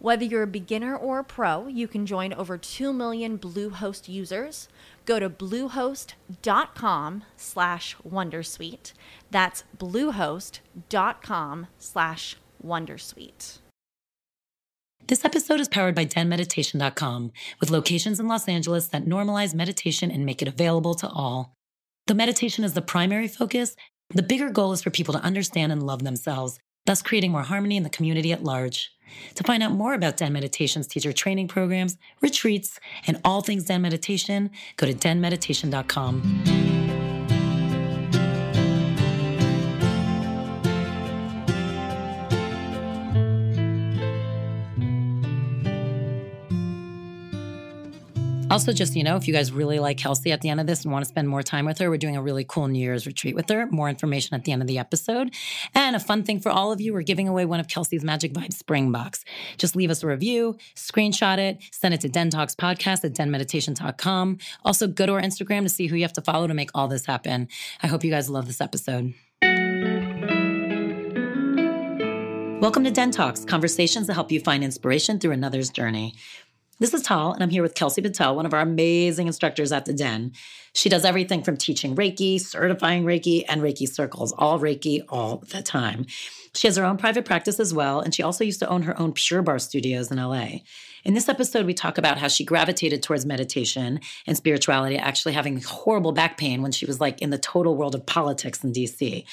Whether you're a beginner or a pro, you can join over 2 million Bluehost users. Go to bluehost.com slash wondersuite. That's bluehost.com slash wondersuite. This episode is powered by denmeditation.com with locations in Los Angeles that normalize meditation and make it available to all. The meditation is the primary focus, the bigger goal is for people to understand and love themselves, thus creating more harmony in the community at large. To find out more about Den Meditation's teacher training programs, retreats, and all things Den Meditation, go to denmeditation.com. Also, just you know, if you guys really like Kelsey at the end of this and want to spend more time with her, we're doing a really cool New Year's retreat with her. More information at the end of the episode. And a fun thing for all of you, we're giving away one of Kelsey's Magic Vibe Spring Box. Just leave us a review, screenshot it, send it to Den Talks Podcast at denmeditation.com. Also, go to our Instagram to see who you have to follow to make all this happen. I hope you guys love this episode. Welcome to Den Talks, conversations that help you find inspiration through another's journey. This is Tal, and I'm here with Kelsey Patel, one of our amazing instructors at the Den. She does everything from teaching Reiki, certifying Reiki, and Reiki circles, all Reiki all the time. She has her own private practice as well, and she also used to own her own Pure Barre studios in LA. In this episode, we talk about how she gravitated towards meditation and spirituality, actually having horrible back pain when she was like in the total world of politics in DC.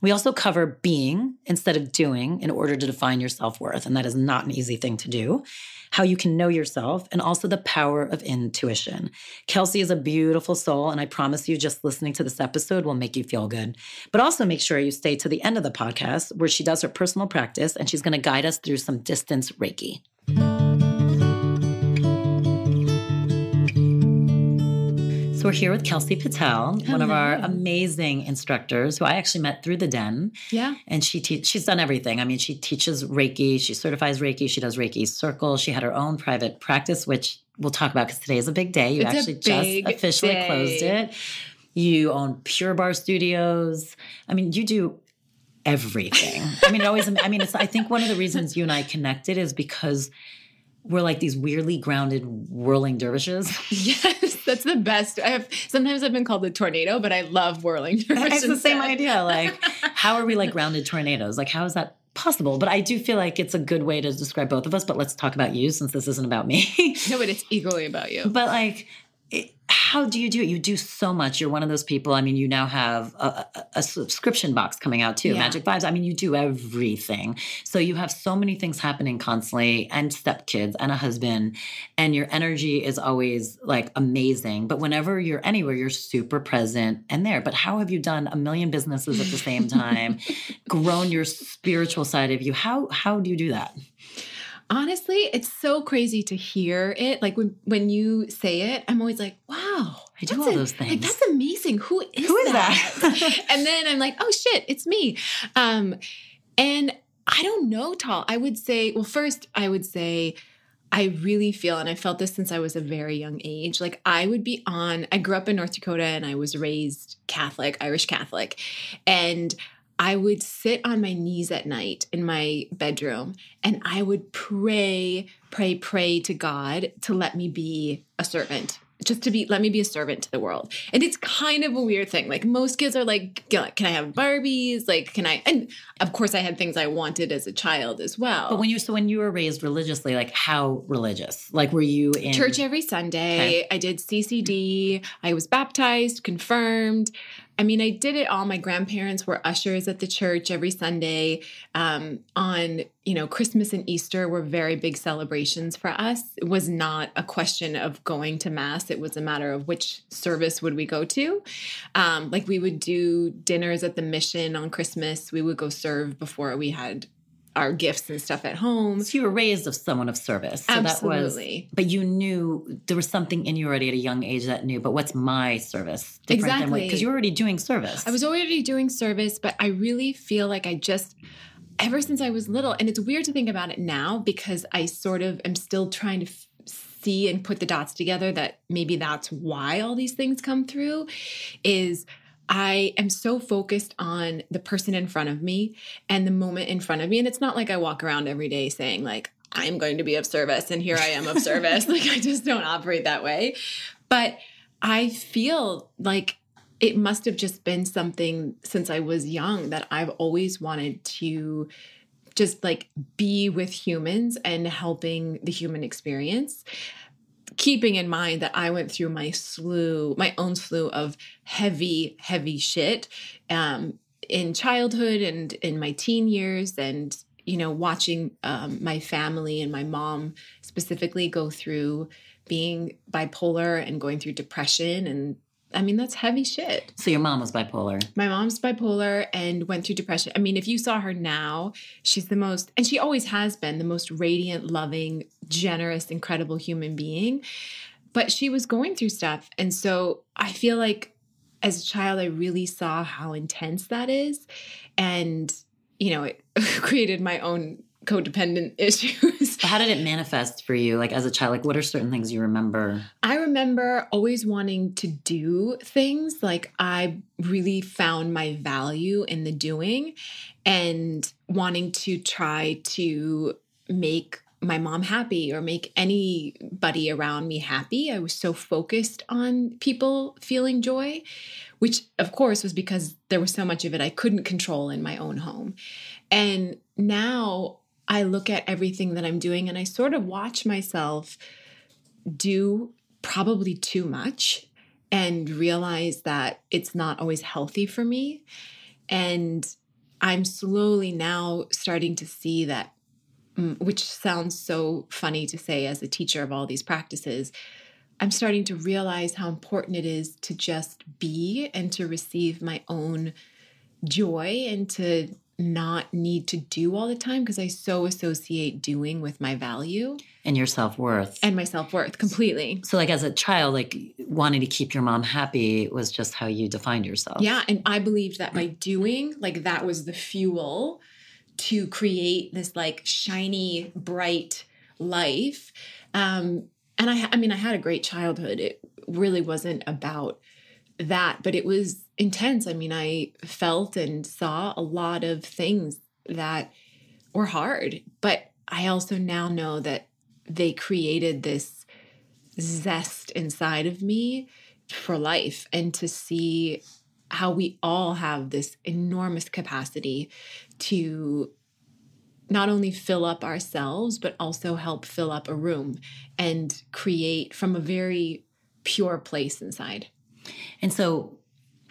We also cover being instead of doing in order to define your self worth, and that is not an easy thing to do how you can know yourself, and also the power of intuition. Kelsey is a beautiful soul, and I promise you, just listening to this episode will make you feel good. But also make sure you stay to the end of the podcast where she does her personal practice and she's going to guide us through some distance Reiki. We're here with Kelsey Patel, Hello. one of our amazing instructors who I actually met through the Den. Yeah. And she te- she's done everything. I mean, she teaches Reiki, she certifies Reiki, she does Reiki Circle. She had her own private practice, which we'll talk about because today is a big day. You it's actually just officially day. closed it. You own Pure Barre Studios. I mean, you do everything. I mean, it always, I mean, it's, I think one of the reasons you and I connected is because we're like these weirdly grounded whirling dervishes. Yes, that's the best. I have sometimes I've been called a tornado, but I love whirling dervishes. It's the same idea. Like, how are we like grounded tornadoes? Like, how is that possible? But I do feel like it's a good way to describe both of us. But let's talk about you since this isn't about me. no, but it's equally about you. But like, how do you do it? You do so much. You're one of those people. I mean, you now have a, a, a subscription box coming out too, yeah. Magic Vibes. I mean, you do everything. So you have so many things happening constantly, and stepkids, and a husband, and your energy is always like amazing. But whenever you're anywhere, you're super present and there. But how have you done a million businesses at the same time, grown your spiritual side of you? How how do you do that? Honestly, it's so crazy to hear it. Like when when you say it, I'm always like, wow. I do all those things. Like that's amazing. Who is Who is that? that? and then I'm like, oh shit, it's me. Um, and I don't know, Tal. I would say, well, first, I would say I really feel, and I felt this since I was a very young age, like I would be on, I grew up in North Dakota and I was raised Catholic, Irish Catholic. And I would sit on my knees at night in my bedroom and I would pray, pray, pray to God to let me be a servant. Just to be, let me be a servant to the world. And it's kind of a weird thing. Like most kids are like, can I have Barbies? Like, can I? And of course, I had things I wanted as a child as well. But when you, so when you were raised religiously, like how religious? Like, were you in church every Sunday? Okay. I did CCD. I was baptized, confirmed I mean, I did it all. My grandparents were ushers at the church every Sunday. Um, on, you know, Christmas and Easter were very big celebrations for us. It was not a question of going to Mass, it was a matter of which service would we go to. Um, like we would do dinners at the mission on Christmas, we would go serve before we had our gifts and stuff at home. So you were raised of someone of service. So Absolutely. That was, but you knew there was something in you already at a young age that knew, but what's my service? Exactly. Because you were already doing service. I was already doing service, but I really feel like I just, ever since I was little, and it's weird to think about it now because I sort of am still trying to f- see and put the dots together that maybe that's why all these things come through is I am so focused on the person in front of me and the moment in front of me. And it's not like I walk around every day saying, like, I'm going to be of service and here I am of service. like, I just don't operate that way. But I feel like it must have just been something since I was young that I've always wanted to just like be with humans and helping the human experience keeping in mind that I went through my slew, my own slew of heavy, heavy shit um, in childhood and in my teen years, and you know, watching um, my family and my mom specifically go through being bipolar and going through depression and I mean, that's heavy shit. So your mom was bipolar. My mom's bipolar and went through depression. I mean, if you saw her now, she's the most, and she always has been the most radiant, loving, generous, incredible human being. But she was going through stuff. And so I feel like as a child, I really saw how intense that is. And, you know, it created my own codependent issues. How did it manifest for you, like as a child? Like, what are certain things you remember? I remember always wanting to do things. Like, I really found my value in the doing and wanting to try to make my mom happy or make anybody around me happy. I was so focused on people feeling joy, which of course was because there was so much of it I couldn't control in my own home. And now I look at everything that I'm doing and I sort of watch myself do probably too much and realize that it's not always healthy for me. And I'm slowly now starting to see that, mm, which sounds so funny to say as a teacher of all these practices. I'm starting to realize how important it is to just be and to receive my own joy and to not need to do all the time because I so associate doing with my value and your self worth and my self worth completely. So, like as a child, like wanting to keep your mom happy was just how you defined yourself. Yeah. And I believed that by doing, like, that was the fuel to create this like shiny, bright life. Um, and I, I mean, I had a great childhood. It really wasn't about that, but it was intense. I mean, I felt and saw a lot of things that were hard, but I also now know that they created this zest inside of me for life and to see how we all have this enormous capacity to not only fill up ourselves, but also help fill up a room and create from a very pure place inside. And so,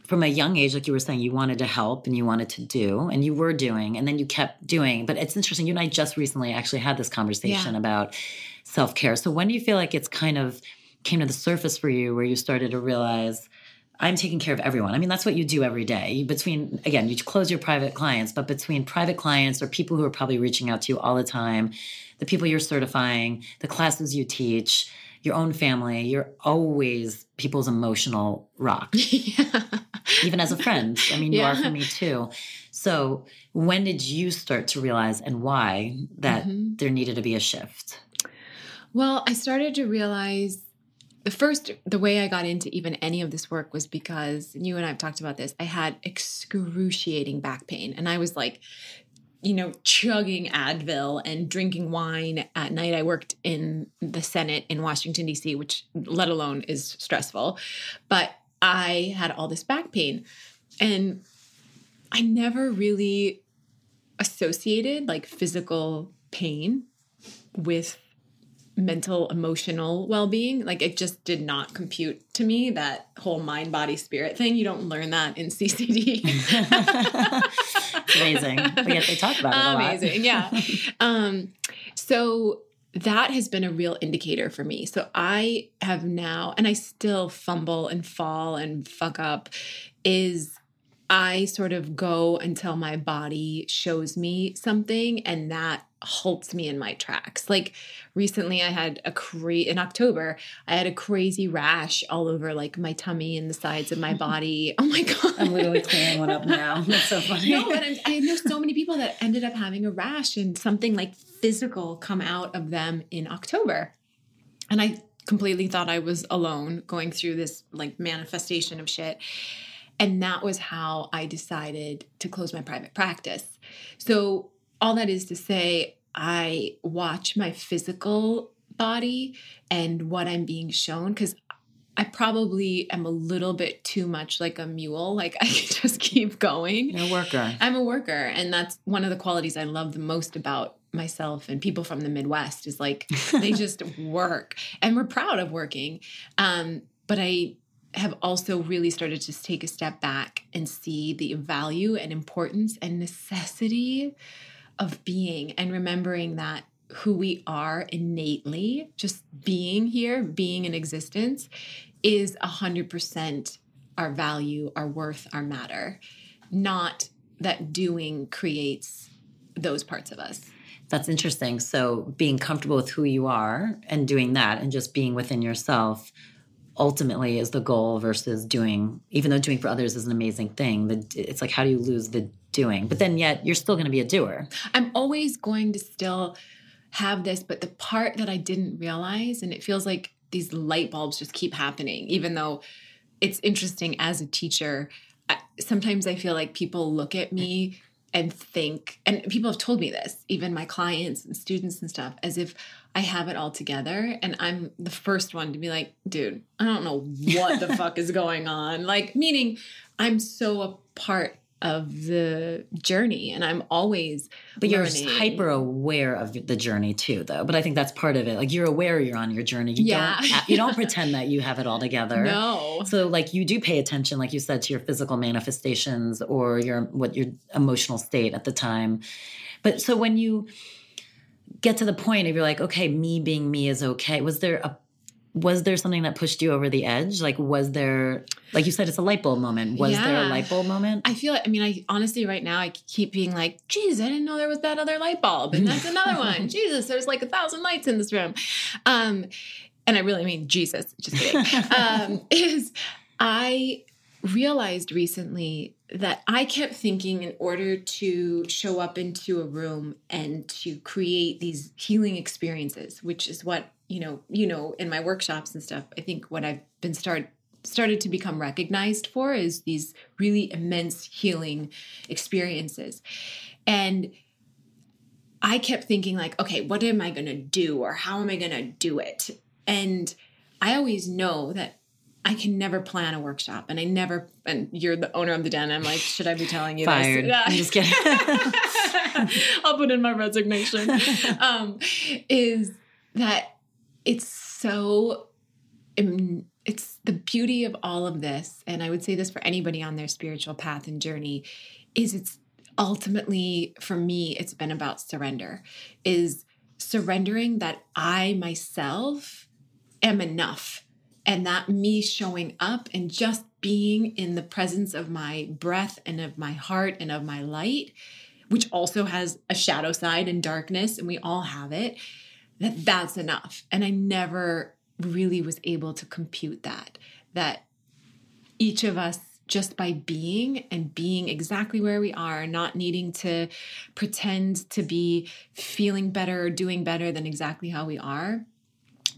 from a young age, like you were saying, you wanted to help and you wanted to do, and you were doing, and then you kept doing. But it's interesting. You and I just recently actually had this conversation yeah. about self care. So, when do you feel like it's kind of came to the surface for you where you started to realize, I'm taking care of everyone. I mean, that's what you do every day. Between, again, you close your private clients, but between private clients or people who are probably reaching out to you all the time, the people you're certifying, the classes you teach, your own family, you're always people's emotional rock. Yeah. Even as a friend. I mean, you are for me too. So, when did you start to realize and why that mm-hmm. there needed to be a shift? Well, I started to realize the first the way I got into even any of this work was because you and I've talked about this. I had excruciating back pain and I was like you know, chugging Advil and drinking wine at night. I worked in the Senate in Washington, D.C., which let alone is stressful. But I had all this back pain. And I never really associated like physical pain with mental emotional well-being like it just did not compute to me that whole mind body spirit thing. You don't learn that in ccd amazing. But yet they talk about it amazing yeah. Um so that has been a real indicator for me. So i have now and i still fumble and fall and fuck up is I sort of go until my body shows me something and that halts me in my tracks. Like recently I had a cra- in October, I had a crazy rash all over like my tummy and the sides of my body. Oh my god. I'm literally clearing one up now. That's so funny. No, but I'm, I know so many people that ended up having a rash and something like physical come out of them in October. And I completely thought I was alone going through this like manifestation of shit. And that was how I decided to close my private practice. So, all that is to say, I watch my physical body and what I'm being shown because I probably am a little bit too much like a mule. Like I can just keep going. You're a worker. I'm a worker. And that's one of the qualities I love the most about myself and people from the Midwest is like they just work and we're proud of working. Um, but I have also really started to take a step back and see the value and importance and necessity of being and remembering that who we are innately, just being here, being in existence, is 100% our value, our worth, our matter, not that doing creates those parts of us. That's interesting. So, being comfortable with who you are and doing that and just being within yourself ultimately is the goal versus doing even though doing for others is an amazing thing it's like how do you lose the doing? But then yet you're still going to be a doer. I'm always going to still have this but the part that i didn't realize and it feels like these light bulbs just keep happening even though it's interesting as a teacher I, sometimes i feel like people look at me and think and people have told me this even my clients and students and stuff as if i have it all together and i'm the first one to be like dude i don't know what the fuck is going on. Like meaning i'm so a part of the journey and i'm always but you're hyper aware of the journey too though. But i think that's part of it. Like you're aware you're on your journey. You Yeah. don't you don't pretend that you have it all together. No. So like you do pay attention like you said to your physical manifestations or your what your emotional state at the time. But so when you get to the point of you're like okay me being me is okay was there a was there something that pushed you over the edge like was there like you said it's a light bulb moment was there a light bulb moment I feel I mean I honestly right now I keep being like, geez, I didn't know there was that other light bulb. And that's another one. Jesus, there's like a thousand lights in this room. Um, and I really mean Jesus, just kidding. um, is I realized recently that I kept thinking in order to show up into a room and to create these healing experiences, which is what, you know, you know, in my workshops and stuff, I think what I've been start started to become recognized for is these really immense healing experiences. And I kept thinking like, okay, what am I going to do or how am I going to do it? And I always know that I can never plan a workshop and I never and you're the owner of the den. I'm like, should I be telling you fired this? Yeah. i'm just kidding I'll put in my resignation. um, is that it's so um, it's the beauty of all of this, and I would say this for anybody on their spiritual path and journey, is it's ultimately for me, it's been about surrender, is surrendering that I myself am enough and that me showing up and just being in the presence of my breath and of my heart and of my light which also has a shadow side and darkness and we all have it that that's enough. And i never really was able to compute that that each of us just by being and being exactly where we are not needing to pretend to be feeling better or doing better than exactly how we are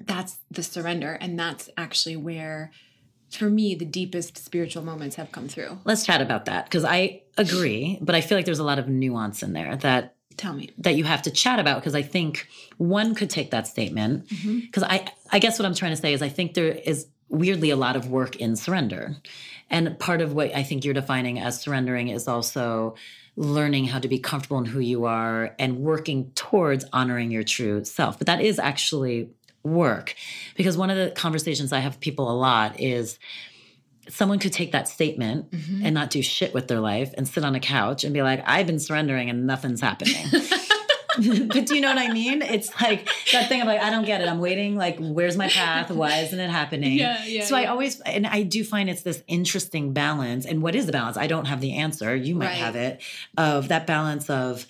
that's the surrender and that's actually where for me the deepest spiritual moments have come through let's chat about that because i agree but i feel like there's a lot of nuance in there that tell me that you have to chat about because I think one could take that statement Mm-hmm. because I I guess what I'm trying to say is I think there is weirdly a lot of work in surrender. And part of what I think you're defining as surrendering is also learning how to be comfortable in who you are and working towards honoring your true self. But that is actually work. Because one of the conversations I have with people a lot is someone could take that statement Mm-hmm. and not do shit with their life and sit on a couch and be like, I've been surrendering and nothing's happening. but do you know what I mean? It's like that thing of like, I don't get it. I'm waiting. Like, where's my path? Why isn't it happening? Yeah, yeah, So I always, and I do find it's this interesting balance. And what is the balance? I don't have the answer. You might Right. have it of that balance of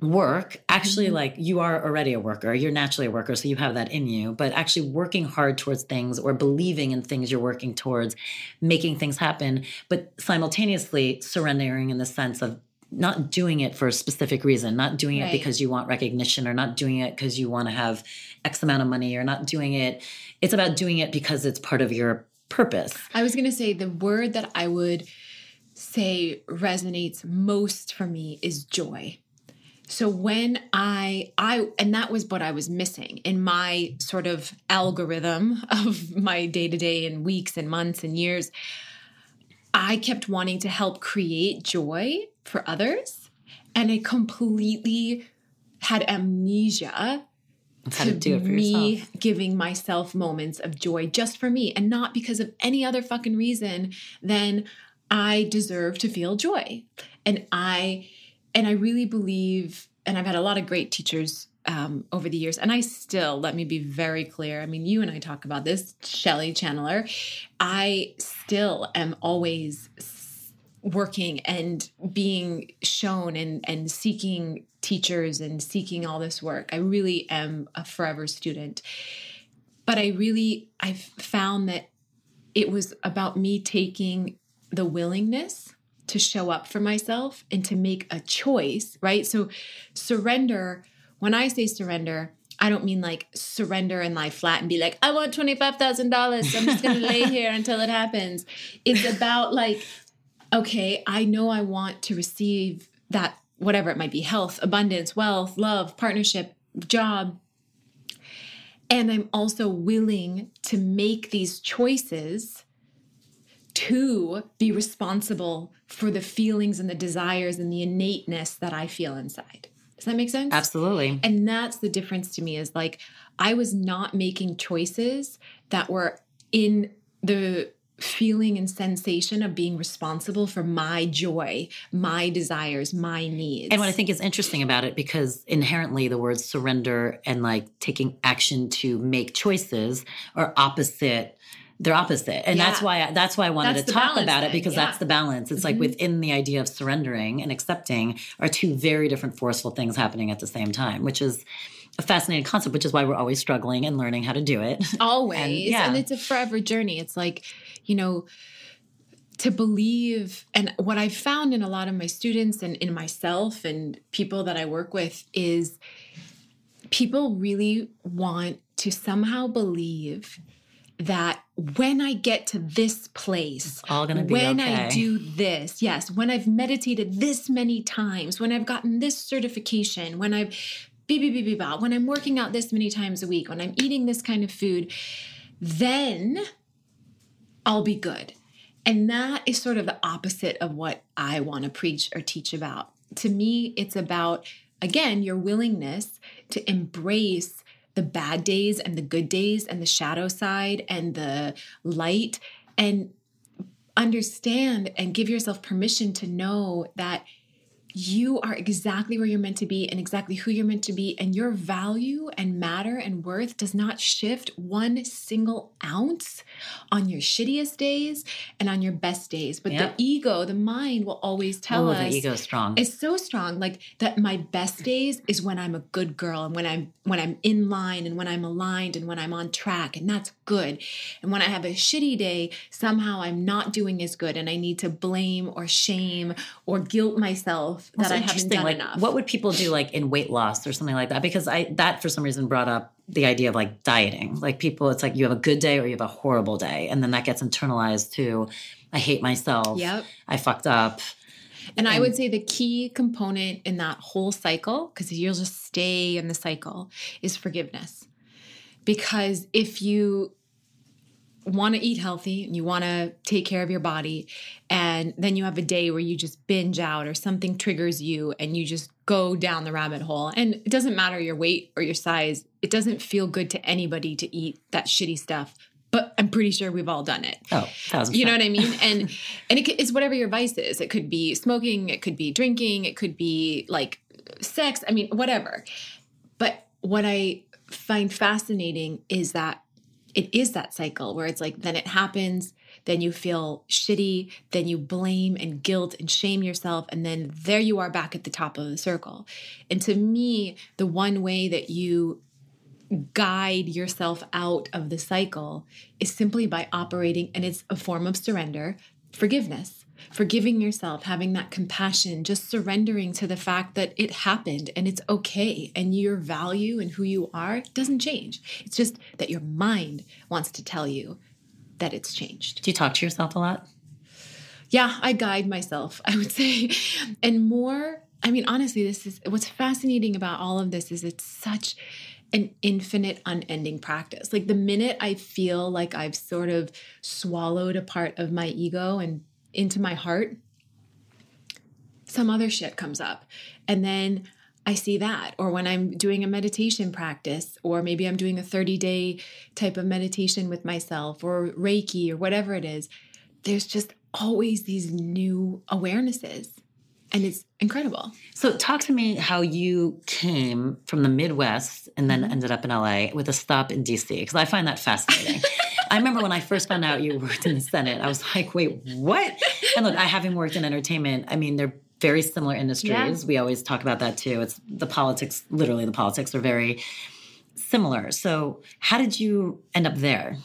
work. Actually, Mm-hmm. like you are already a worker. You're naturally a worker. So you have that in you. But actually working hard towards things or believing in things you're working towards, making things happen, but simultaneously surrendering in the sense of not doing it for a specific reason, not doing it because you want recognition or not doing it because you want to have X amount of money or not doing it. It's about doing it because it's part of your purpose. I was going to say the word that I would say resonates most for me is joy. So when I I and that was what I was missing in my sort of algorithm of my day-to-day and weeks and months and years. I kept wanting to help create joy for others and I completely had amnesia to do it for me yourself. giving myself moments of joy just for me and not because of any other fucking reason than I deserve to feel joy. And I and I really believe and I've had a lot of great teachers um, over the years, and I still let me be very clear. I mean, you and I talk about this, Shelly Chandler. I still am always working and being shown and and seeking teachers and seeking all this work. I really am a forever student. But I really I've found that it was about me taking the willingness to show up for myself and to make a choice, right? So surrender, when I say surrender, I don't mean like surrender and lie flat and be like, I want $25,000. I'm just going to lay here until it happens. It's about like, okay, I know I want to receive that, whatever it might be health, abundance, wealth, love, partnership, job. And I'm also willing to make these choices to be responsible for the feelings and the desires and the innateness that I feel inside. Does that make sense? Absolutely. And that's the difference to me is like I was not making choices that were in the feeling and sensation of being responsible for my joy, my desires, my needs. And what I think is interesting about it, because inherently the words surrender and like taking action to make choices are opposite. They're opposite, and that's why I, that's why I wanted That's to talk about it because yeah. that's the balance. It's like Mhm. within the idea of surrendering and accepting are two very different forceful things happening at the same time, which is a fascinating concept. Which is why we're always struggling and learning how to do it. always And, and, it's a forever journey it's like you know to believe and what i've found in a lot of my students and in myself and people that i work with is people really want to somehow believe that when i get to this place all gonna be when I do this, yes, when I've meditated this many times, when I've gotten this certification, when I've beep, beep, beep, beep, bop, when I'm working out this many times a week, when I'm eating this kind of food, then I'll be good. And that is sort of the opposite of what I want to preach or teach about. To me, it's about, again, your willingness to embrace the bad days and the good days and the shadow side and the light and understand and give yourself permission to know that you are exactly where you're meant to be and exactly who you're meant to be. And your value and matter and worth does not shift one single ounce on your shittiest days and on your best days. But Yep. the ego, the mind will always tell oh, us the ego is strong. it's so strong like that my best days is when i'm a good girl and when i'm when i'm in line and when i'm aligned and when i'm on track and that's good and when i have a shitty day somehow i'm not doing as good and i need to blame or shame or guilt myself That's that i haven't done like, enough What would people do like in weight loss or something like that? Because I that for some reason brought up the idea of like dieting. Like people, it's like you have a good day or you have a horrible day, and then that gets internalized to, I hate myself. Yep. I fucked up. And I would say the key component in that whole cycle, because you'll just stay in the cycle, is forgiveness. Because if you want to eat healthy and you want to take care of your body and then you have a day where you just binge out or something triggers you and you just go down the rabbit hole. And it doesn't matter your weight or your size it doesn't feel good to anybody to eat that shitty stuff but i'm pretty sure we've all done it. Oh, thousand you know what i mean? And and it, it's whatever your vice is. It could be smoking it could be drinking it could be like sex i mean whatever. But what i find fascinating is that it is that cycle where it's like then it happens then you feel shitty then you blame and guilt and shame yourself and then there you are back at the top of the circle. And to me the one way that you guide yourself out of the cycle is simply by operating and it's a form of surrender forgiveness forgiving yourself having that compassion just surrendering to the fact that it happened and it's okay and your value and who you are doesn't change it's just that your mind wants to tell you that it's changed Do you talk to yourself a lot? yeah, I guide myself, I would say. And more, I mean, honestly, this is what's fascinating about all of this is it's such an infinite, unending practice. Like the minute I feel like I've sort of swallowed a part of my ego and into my heart, some other shit comes up. And then I see that. Or when I'm doing a meditation practice, or maybe I'm doing a 30 day type of meditation with myself, or Reiki, or whatever it is, there's just always these new awarenesses. And it's incredible. So, talk to me how you came from the Midwest and then Mm-hmm. ended up in LA with a stop in DC, because I find that fascinating. I remember when I first found out you worked in the Senate, I was like, wait, what? And look, I having worked in entertainment, I mean, they're very similar industries. Yeah. We always talk about that too. It's the politics, literally, the politics are very similar. So, how did you end up there?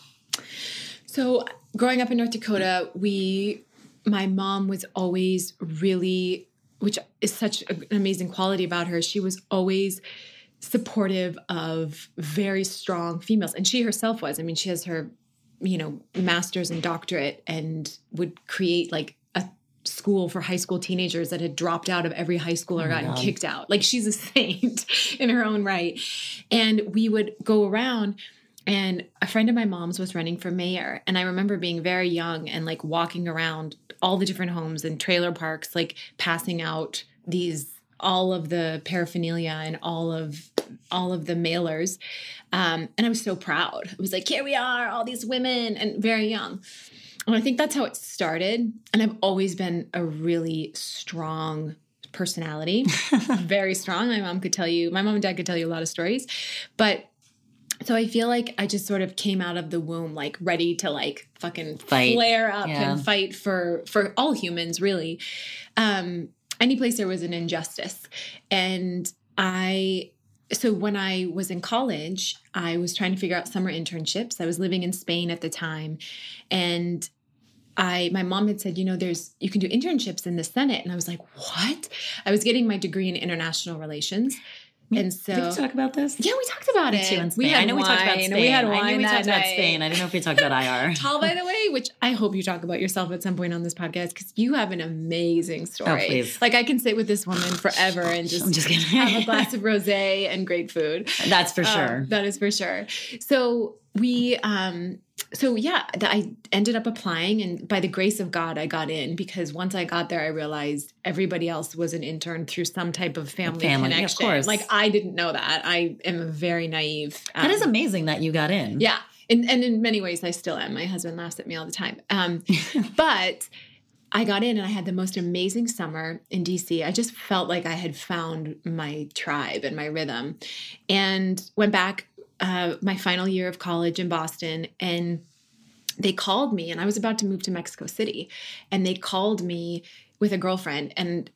So, growing up in North Dakota, we, my mom was always really, which is such an amazing quality about her, she was always supportive of very strong females. And she herself was. I mean, she has her, you know, master's and doctorate and would create like a school for high school teenagers that had dropped out of every high school or oh gotten God. kicked out. Like she's a saint in her own right. And we would go around and a friend of my mom's was running for mayor. And I remember being very young and like walking around all the different homes and trailer parks, like passing out these all of the paraphernalia and all of all of the mailers. Um, and I was so proud. I was like, here we are, all these women, and very young. And I think that's how it started. And I've always been a really strong personality, very strong. My mom could tell you, my mom and dad could tell you a lot of stories. But so I feel like I just sort of came out of the womb like ready to like fucking Fight. flare up Yeah. and fight for for all humans really. Um any place there was an injustice. And I so when I was in college, I was trying to figure out summer internships. I was living in Spain at the time and I my mom had said, you know, there's you can do internships in the Senate and I was like, "What?" I was getting my degree in international relations. And so Did we talk about this? yeah, we talked about it. too in Spain. We had I know we talked about wine. Spain. We had I wine knew we that talked about. Spain. I didn't know if we talked about IR. Tal, by the way, which I hope you talk about yourself at some point on this podcast because you have an amazing story. Oh. Like I can sit with this woman forever and just, I'm just kidding. have a glass of rosé and great food. That's for Um, sure. that is for sure. So we, um, so yeah, I ended up applying, and by the grace of God, I got in because once I got there, I realized everybody else was an intern through some type of family, Family, of connection. course. Like I didn't know that. I am very naive. that is um, amazing that you got in. yeah. And, and in many ways, I still am. My husband laughs at me all the time. Um, but I got in and I had the most amazing summer in DC. I just felt like I had found my tribe and my rhythm and went back uh, my final year of college in Boston and they called me and I was about to move to Mexico City and they called me with a girlfriend and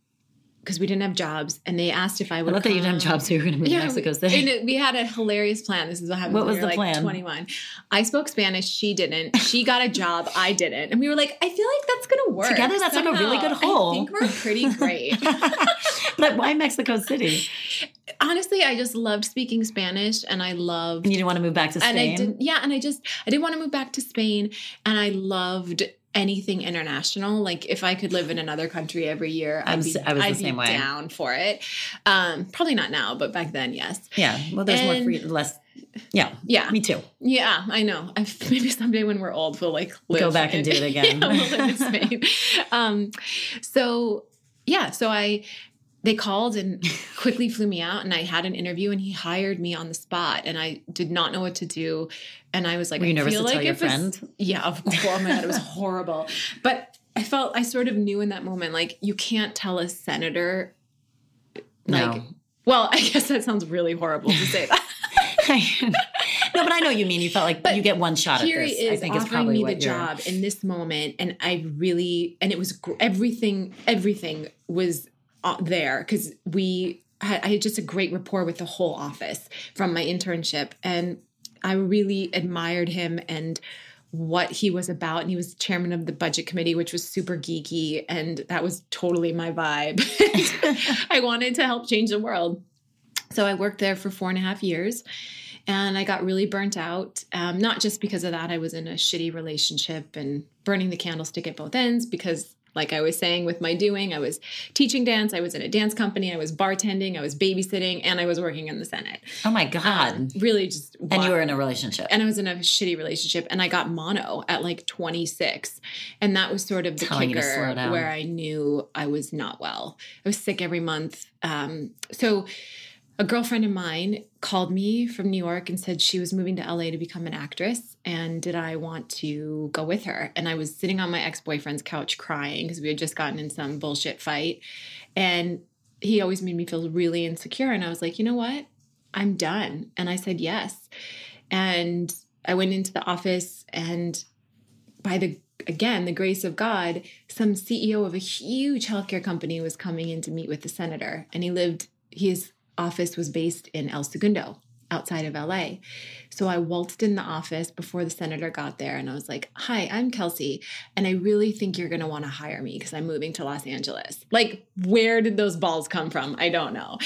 because we didn't have jobs and they asked if I I would love that you didn't have jobs, so you were going to move to Mexico City. and it- we had a hilarious plan. This is what happened. What was we the like plan? 21. I spoke Spanish. She didn't. She got a job. I didn't. And we were like, I feel like that's going to work. Together, that's like a really good somehow. whole. I think we're pretty great. but why Mexico City? Honestly, I just loved speaking Spanish and I loved And you didn't want to move back to Spain? and I didn't. yeah, and I just I didn't want to move back to Spain and I loved anything international. Like if I could live in another country every year, I'd be, I was I'd be same way. down for it. Um, probably not now, but back then, yes. Yeah. Well, there's more And- free, less Yeah. Yeah. Me too. Yeah, I know. I, maybe someday when we're old, we'll like Go back and do it again. yeah, we'll live in Spain. Um, so yeah, so I they called and quickly flew me out, and I had an interview, and he hired me on the spot, and I did not know what to do, and I was like, Were you I nervous feel to like tell your this- yeah, of course. Oh my god, it was horrible, but. I felt I sort of knew in that moment, like you can't tell a senator, like, No. well, I guess that sounds really horrible to say that. no, but I know what you mean. You felt like But you get one shot here at this. he is I think is offering probably me the job in this moment and i really and it was gr- everything everything was there because we had, i had just a great rapport with the whole office from my internship and i really admired him and what he was about and he was chairman of the budget committee which was super geeky and that was totally my vibe i wanted to help change the world so I worked there for four and a half years and I got really burnt out. Um, not just because of that, I was in a shitty relationship and burning the candlestick at both ends because, like I was saying with my doing, I was teaching dance, I was in a dance company, I was bartending, I was babysitting, and I was working in the Senate. Oh my God. Really just. and you were in a relationship. and I was in a shitty relationship, and I got mono at like 26, and that was sort of the Telling you to slow kicker where I knew I was not well. I was sick every month. Um, so a girlfriend of mine called me from New York and said she was moving to LA to become an actress, and did I want to go with her? And I was sitting on my ex boyfriend's couch crying because we had just gotten in some bullshit fight, and he always made me feel really insecure. And I was like, you know what? I'm done. And I said yes. And I went into the office, and by the again, the grace of God, some CEO of a huge healthcare company was coming in to meet with the senator. And he lived, his office was based in El Segundo, outside of LA. So I waltzed in the office before the senator got there and I was like, Hi, I'm Kelsey. And I really think you're going to want to hire me because I'm moving to Los Angeles. Like, where did those balls come from? I don't know.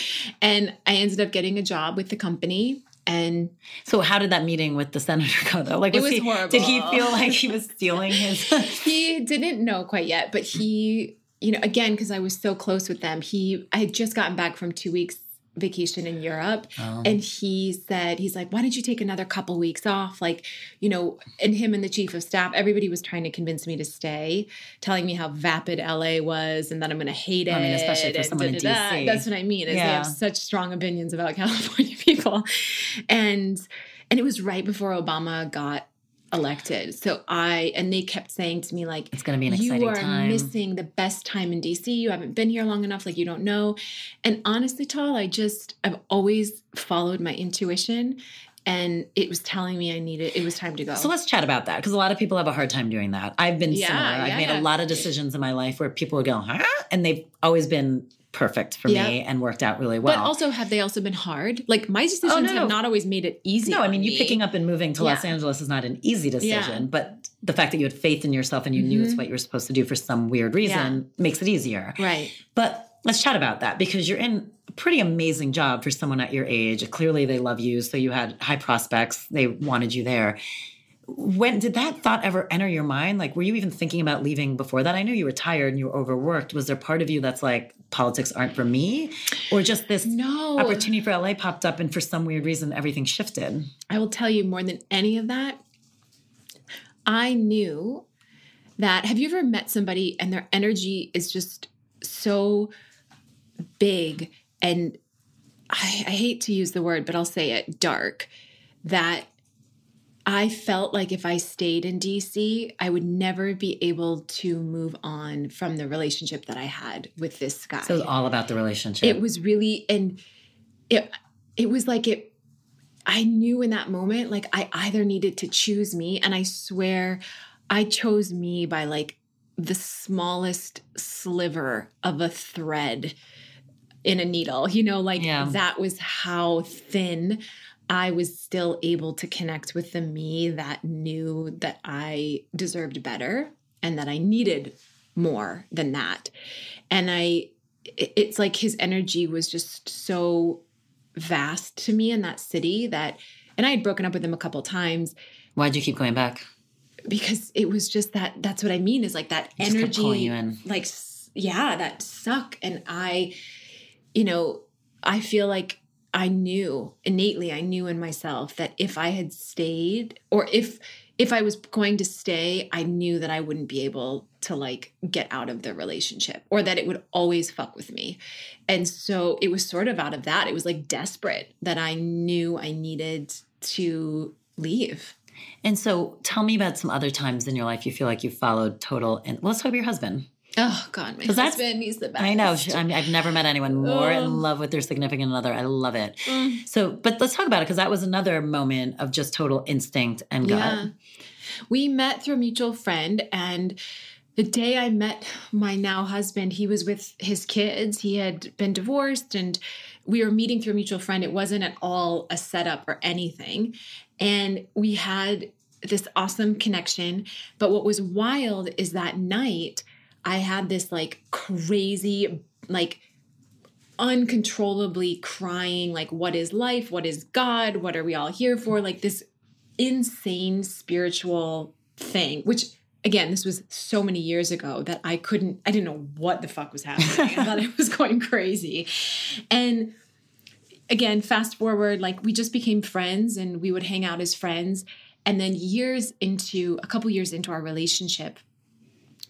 And I ended up getting a job with the company. And so how did that meeting with the senator go though? Like It was was he, horrible. Did he feel like he was stealing his he didn't know quite yet, but he, you know, again, because I was so close with them, he, I had just gotten back from two weeks vacation in Europe. Oh. And he said, he's like, why don't you take another couple weeks off? Like, you know, and him and the chief of staff, everybody was trying to convince me to stay, telling me how vapid LA was and that I'm going to hate it. I mean, especially for someone in da-da-da. DC. That's what I mean. Is they have such strong opinions about California people. And, and it was right before Obama got elected. So I, and they kept saying to me, like, It's gonna be an exciting time. you are time. missing the best time in DC. You haven't been here long enough, like you don't know. And honestly, Tal, I just I've always followed my intuition, and it was telling me I needed. It was time to go. So let's chat about that because a lot of people have a hard time doing that. I've been Yeah, similar. I've made yeah. a lot of decisions in my life where people would go, huh? And they've always been perfect for Yeah. me and worked out really well. but also, have they also been hard? Like my decisions Oh, no, have not always made it easy. no, I mean, you picking up and moving to Los Angeles is not an easy decision, Yeah. but the fact that you had faith in yourself and you knew it's Mhm. what you were supposed to do for some weird reason makes it easier. right. But let's chat about that because you're in a pretty amazing job for someone at your age. Clearly, they love you, so you had high prospects. They wanted you there. When did that thought ever enter your mind? Like, were you even thinking about leaving before that? I knew you were tired and you were overworked. Was there part of you that's like, politics aren't for me? Or just this No, opportunity for LA popped up and for some weird reason, everything shifted? I will tell you more than any of that. I knew that. Have you ever met somebody and their energy is just so big and I, I hate to use the word, but I'll say it dark that I felt like if I stayed in DC, I would never be able to move on from the relationship that I had with this guy. So it was all about the relationship. It was really and it it was like it I knew in that moment like I either needed to choose me and I swear I chose me by like the smallest sliver of a thread in a needle. You know, like Yeah. that was how thin I was still able to connect with the me that knew that I deserved better and that I needed more than that. And I, it's like his energy was just so vast to me in that city that, and I had broken up with him a couple times Why'd you keep going back? because it was just that, that's what I mean is like that just energy, pulling you in. like, yeah, that suck. And I, you know, I feel like I knew innately, I knew in myself that if I had stayed or if if I was going to stay, I knew that I wouldn't be able to like get out of the relationship or that it would always fuck with me. And so it was sort of out of that. It was like desperate that I knew I needed to leave. And so tell me about some other times in your life you feel like you followed total and let's talk about your husband. Oh God, my husband, he's the best. I know. I mean, I've never met anyone more oh. in love with their significant other. I love it. Mm. So, but let's talk about it because that was another moment of just total instinct and gut. Yeah. We met through a mutual friend, and the day I met my now husband, he was with his kids. He had been divorced, and we were meeting through a mutual friend. It wasn't at all a setup or anything, and we had this awesome connection. But what was wild is that night I had this like crazy, like uncontrollably crying, like, what is life? What is God? What are we all here for? Like this insane spiritual thing, which again, this was so many years ago that I couldn't, I didn't know what the fuck was happening. I thought I was going crazy. And again, fast forward, like we just became friends and we would hang out as friends. And then years into, a couple years into our relationship,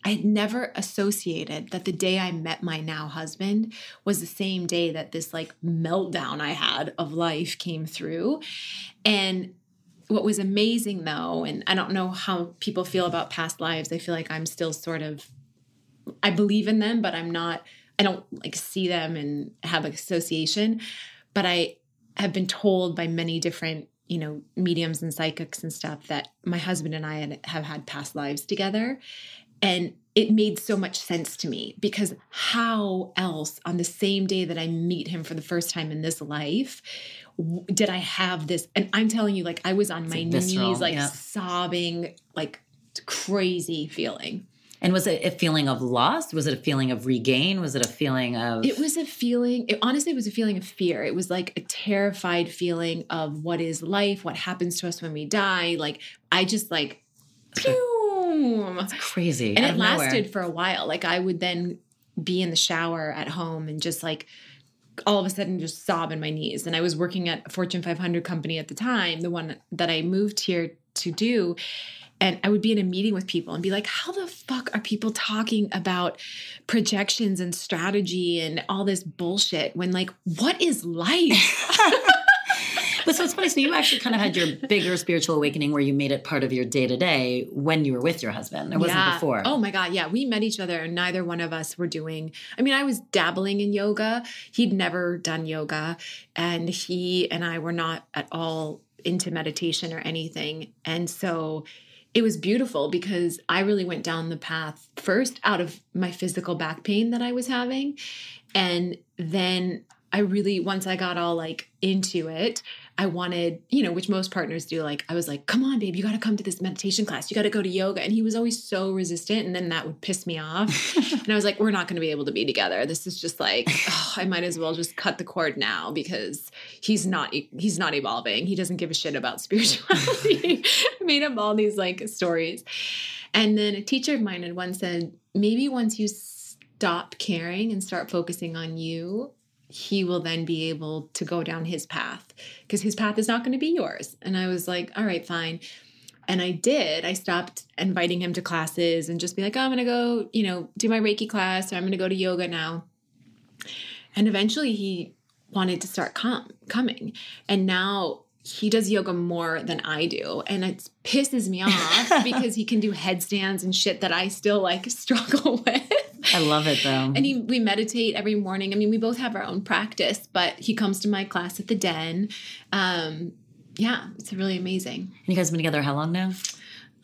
I had never associated that the day I met my now husband was the same day that this like meltdown I had of life came through. And what was amazing though, and I don't know how people feel about past lives, I feel like I'm still sort of, I believe in them, but I'm not, I don't like see them and have an association. But I have been told by many different you know mediums and psychics and stuff that my husband and I had, have had past lives together and it made so much sense to me because how else on the same day that I meet him for the first time in this life did I have this? And I'm telling you, like, I was on it's my visceral, knees, like yeah. sobbing, like crazy feeling. And was it a feeling of loss? Was it a feeling of regain? Was it a feeling of. It was a feeling, it, honestly, it was a feeling of fear. It was like a terrified feeling of what is life, what happens to us when we die. Like, I just like, pew boom. It's crazy. And it lasted nowhere. for a while. Like I would then be in the shower at home and just like all of a sudden just sob in my knees. And I was working at a Fortune 500 company at the time, the one that I moved here to do. And I would be in a meeting with people and be like, how the fuck are people talking about projections and strategy and all this bullshit when, like, what is life? but so it's funny. So you actually kind of had your bigger spiritual awakening where you made it part of your day to day when you were with your husband. It wasn't yeah. before. Oh my God. Yeah. We met each other and neither one of us were doing, I mean, I was dabbling in yoga. He'd never done yoga. And he and I were not at all into meditation or anything. And so it was beautiful because I really went down the path first out of my physical back pain that I was having. And then I really, once I got all like into it, I wanted, you know, which most partners do. Like, I was like, come on, babe, you got to come to this meditation class. You got to go to yoga. And he was always so resistant. And then that would piss me off. and I was like, we're not going to be able to be together. This is just like, oh, I might as well just cut the cord now because he's not, he's not evolving. He doesn't give a shit about spirituality. I made up all these like stories. And then a teacher of mine had once said, maybe once you stop caring and start focusing on you, he will then be able to go down his path because his path is not going to be yours. And I was like, all right, fine. And I did. I stopped inviting him to classes and just be like, oh, I'm going to go, you know, do my Reiki class or I'm going to go to yoga now. And eventually he wanted to start com- coming. And now he does yoga more than I do. And it pisses me off because he can do headstands and shit that I still like struggle with. I love it though. And he, we meditate every morning. I mean, we both have our own practice, but he comes to my class at the Den. Um, yeah, it's really amazing. And you guys been together how long now?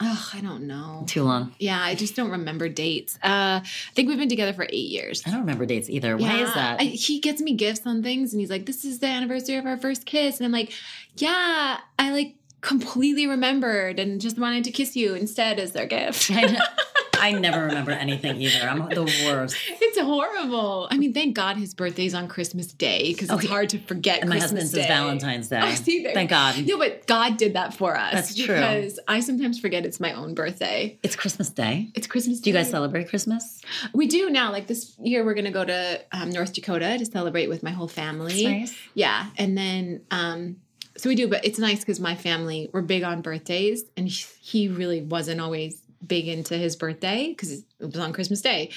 Oh, I don't know. Too long. Yeah, I just don't remember dates. Uh, I think we've been together for eight years. I don't remember dates either. Why is that? I, he gets me gifts on things, and he's like, "This is the anniversary of our first kiss," and I'm like, "Yeah, I like completely remembered and just wanted to kiss you instead as their gift." I never remember anything either. I'm the worst. It's horrible. I mean, thank God his birthday's on Christmas Day because it's Okay. hard to forget And my Christmas husband's Day. is Valentine's Day. Oh, see, there- Thank God. No, but God did that for us. That's true. Because I sometimes forget it's my own birthday. It's Christmas Day. It's Christmas. Do you guys Day. celebrate Christmas? We do now. Like this year, we're going to go to um, North Dakota to celebrate with my whole family. That's nice. Yeah, and then um, so we do, but it's nice because my family we're big on birthdays, and he really wasn't always big into his birthday because it was on Christmas Day.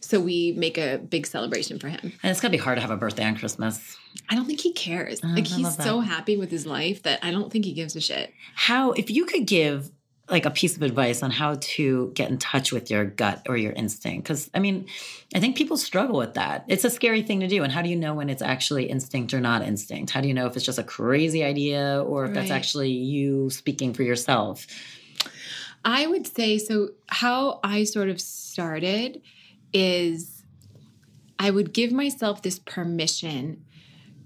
So we make a big celebration for him. And it's gotta be hard to have a birthday on Christmas. I don't think he cares. Oh, like he's so happy with his life that I don't think he gives a shit. How, if you could give like a piece of advice on how to get in touch with your gut or your instinct, because I mean, I think people struggle with that. It's a scary thing to do. And how do you know when it's actually instinct or not instinct? How do you know if it's just a crazy idea or if that's actually you speaking for yourself? I would say so. How I sort of started is I would give myself this permission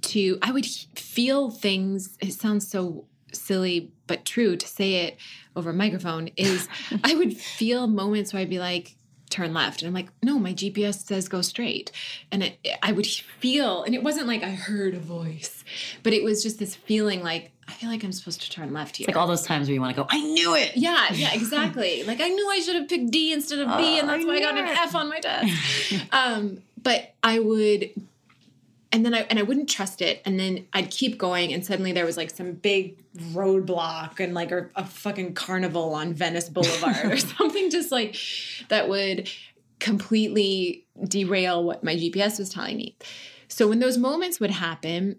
to, I would feel things. It sounds so silly, but true to say it over a microphone is I would feel moments where I'd be like, turn left. And I'm like, no, my GPS says go straight. And it, I would feel, and it wasn't like I heard a voice, but it was just this feeling like, I feel like I'm supposed to turn left here. It's like all those times where you want to go, I knew it. Yeah, yeah, exactly. like I knew I should have picked D instead of B, and Oh, that's I why I got an. F on my test. um, but I would, and then I and I wouldn't trust it, and then I'd keep going, and suddenly there was like some big roadblock and like a, a fucking carnival on Venice Boulevard or something, just like that would completely derail what my GPS was telling me. So when those moments would happen,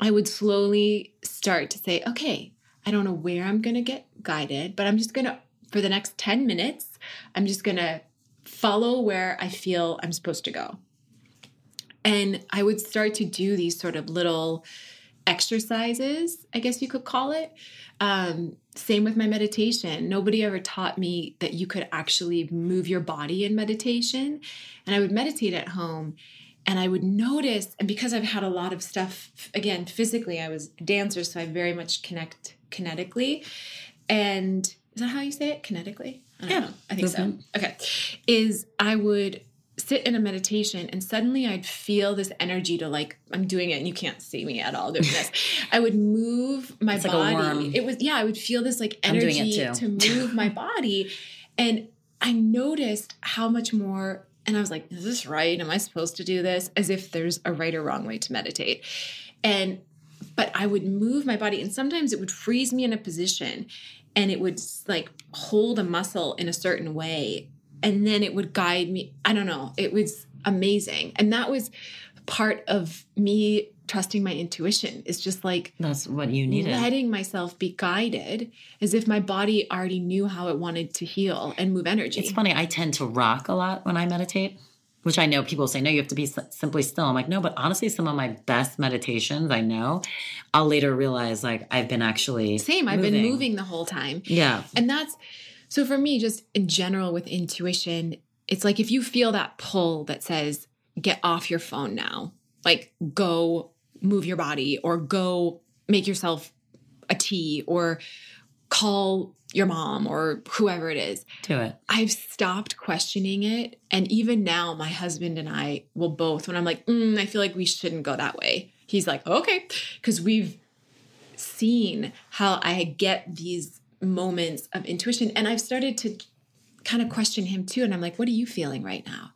I would slowly start to say, okay, I don't know where I'm going to get guided, but I'm just going to, for the next 10 minutes, I'm just going to follow where I feel I'm supposed to go. And I would start to do these sort of little exercises, I guess you could call it. Um, same with my meditation. Nobody ever taught me that you could actually move your body in meditation. And I would meditate at home and I would notice, and because I've had a lot of stuff, again, physically, I was a dancer, so I very much connect kinetically. And is that how you say it? Kinetically? I don't Yeah, know. I think so. Okay. Is I would sit in a meditation and suddenly I'd feel this energy to like, I'm doing it and you can't see me at all doing this. I would move my It's like body. worm. It was, yeah, I would feel this like energy to move my body. And I noticed how much more, and I was like, is this right? Am I supposed to do this? As if there's a right or wrong way to meditate. And, but I would move my body, and sometimes it would freeze me in a position and it would like hold a muscle in a certain way. And then it would guide me. I don't know. It was amazing. And that was part of me trusting my intuition. It's just like, That's what you needed. letting myself be guided as if my body already knew how it wanted to heal and move energy. It's funny. I tend to rock a lot when I meditate, which I know people say, no, you have to be simply still. I'm like, no, but honestly, some of my best meditations I know, I'll later realize like I've been actually. Same. I've been moving the whole time. Yeah. And that's so for me, just in general with intuition, it's like if you feel that pull that says, get off your phone now, like go move your body or go make yourself a tea or call your mom or whoever it is. Do it. I've stopped questioning it. And even now, my husband and I will both, when I'm like, mm, I feel like we shouldn't go that way, he's like, okay. Because we've seen how I get these moments of intuition. And I've started to kind of question him too. And I'm like, what are you feeling right now?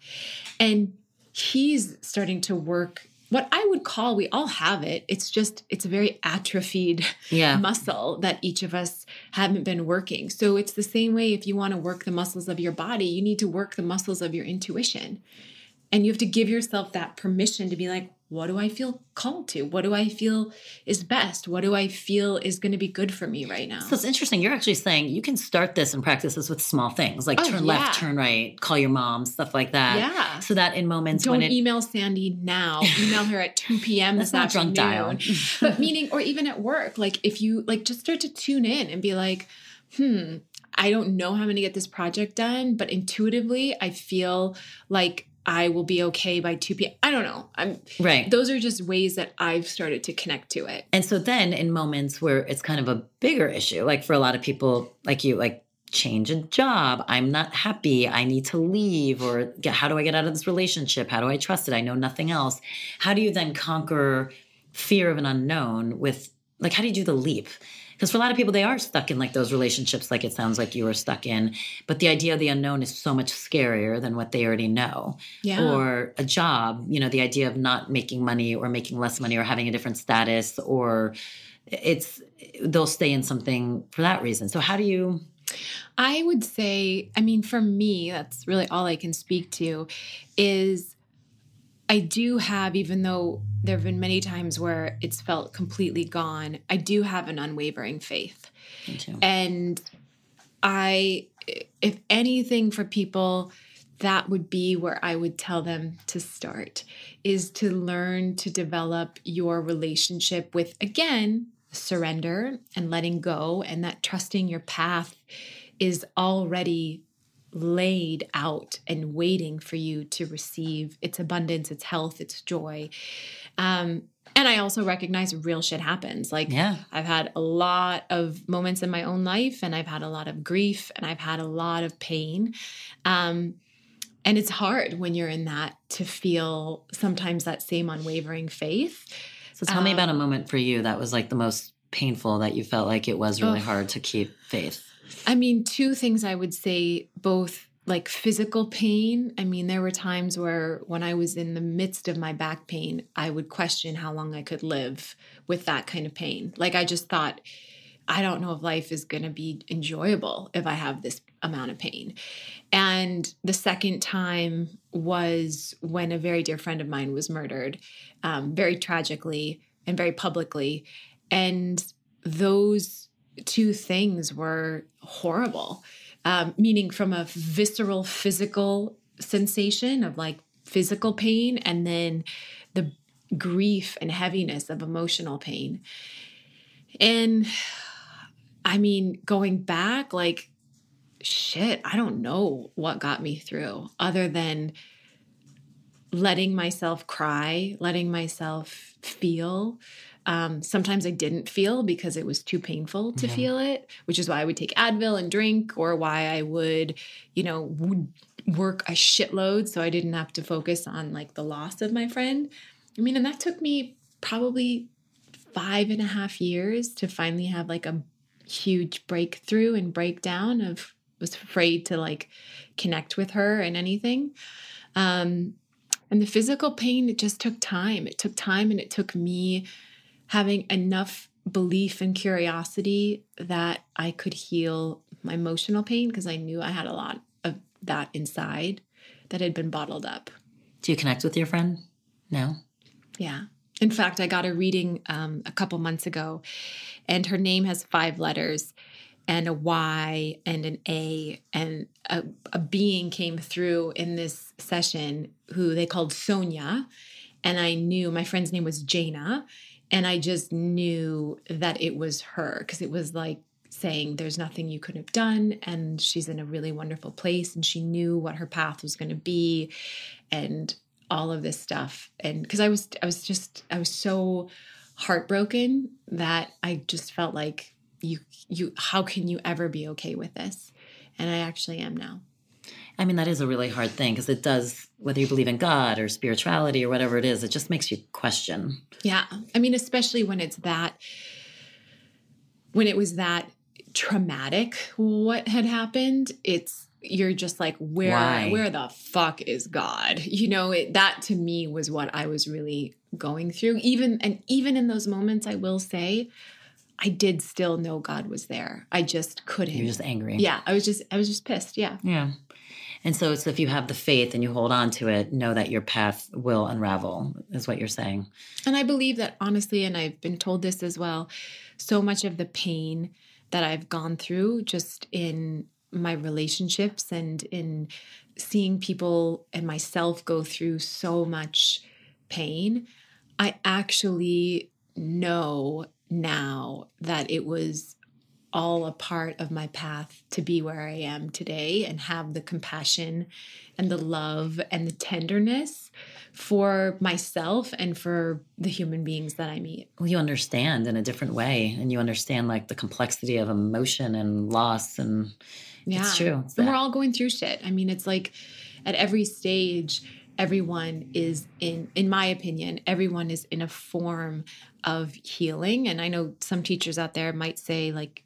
And he's starting to work what I would call, we all have it. It's just, it's a very atrophied Yeah. muscle that each of us haven't been working. So it's the same way if you want to work the muscles of your body, you need to work the muscles of your intuition. And you have to give yourself that permission to be like, what do I feel called to? What do I feel is best? What do I feel is going to be good for me right now? So it's interesting. You're actually saying you can start this and practice this with small things like Oh, turn yeah. left, turn right, call your mom, stuff like that. Yeah. So that in moments Don't when it. email Sandy now. Email her at 2 p.m. That's not drunk afternoon. but meaning, or even at work, like if you like just start to tune in and be like, hmm, I don't know how I'm going to get this project done, but intuitively, I feel like I will be okay by 2 p.m. I don't know. I'm Right. those are just ways that I've started to connect to it. And so then in moments where it's kind of a bigger issue, like for a lot of people like you, like change a job. I'm not happy. I need to leave. Or get, how do I get out of this relationship? How do I trust it? I know nothing else. How do you then conquer fear of an unknown with, like, how do you do the leap? Because for a lot of people, they are stuck in like those relationships, like it sounds like you were stuck in. But the idea of the unknown is so much scarier than what they already know. Yeah. Or a job, you know, the idea of not making money or making less money or having a different status or it's they'll stay in something for that reason. So how do you I would say, I mean, for me, that's really all I can speak to is I do have, even though there have been many times where it's felt completely gone, I do have an unwavering faith. And I, if anything for people, that would be where I would tell them to start is to learn to develop your relationship with, again, surrender and letting go, and that trusting your path is already laid out and waiting for you to receive its abundance, its health, its joy. Um, and I also recognize real shit happens. Like, Yeah. I've had a lot of moments in my own life, and I've had a lot of grief, and I've had a lot of pain. Um, and it's hard when you're in that to feel sometimes that same unwavering faith. So tell me about a Um, moment for you that was like the most painful that you felt like it was really hard to keep faith. I mean, two things I would say both like physical pain. I mean, there were times where when I was in the midst of my back pain, I would question how long I could live with that kind of pain. Like, I just thought, I don't know if life is going to be enjoyable if I have this amount of pain. And the second time was when a very dear friend of mine was murdered, um, very tragically and very publicly. And those two things were horrible, um, meaning from a visceral, physical sensation of like physical pain, and then the grief and heaviness of emotional pain. And I mean, going back, like, shit, I don't know what got me through other than letting myself cry, letting myself feel. Um, sometimes I didn't feel because it was too painful to Yeah. feel it, which is why I would take Advil and drink, or why I would, you know, would work a shitload so I didn't have to focus on like the loss of my friend. I mean, and that took me probably five and a half years to finally have like a huge breakthrough and breakdown of was afraid to like connect with her and anything. Um, and the physical pain, it just took time. It took time and it took me having enough belief and curiosity that I could heal my emotional pain because I knew I had a lot of that inside that had been bottled up. Do you connect with your friend now? Yeah. In fact, I got a reading um, a couple months ago, and her name has five letters and a Y and an A, and a, a being came through in this session who they called Sonia. And I knew my friend's name was Jaina, and I just knew that it was her because it was like saying there's nothing you could have done. And she's in a really wonderful place and she knew what her path was going to be and all of this stuff. And because i was i was just i was so heartbroken that i just felt like you you how can you ever be okay with this? And i actually am now I mean, that is a really hard thing because it does, whether you believe in God or spirituality or whatever it is, it just makes you question. yeah i mean especially when it's that when it was that traumatic what had happened it's you're just like where Why? where the fuck is god you know it, that to me was what i was really going through even and even in those moments i will say i did still know god was there i just couldn't You're just angry. yeah i was just i was just pissed yeah Yeah. And so it's if you have the faith and you hold on to it, know that your path will unravel, is what you're saying. And I believe that honestly, and I've been told this as well, so much of the pain that I've gone through just in my relationships and in seeing people and myself go through so much pain, I actually know now that it was all a part of my path to be where I am today and have the compassion and the love and the tenderness for myself and for the human beings that I meet. Well, you understand in a different way and you understand like the complexity of emotion and loss and yeah. it's true. It's and we're all going through shit. I mean, it's like at every stage everyone is in in my opinion everyone is in a form of healing and i know some teachers out there might say like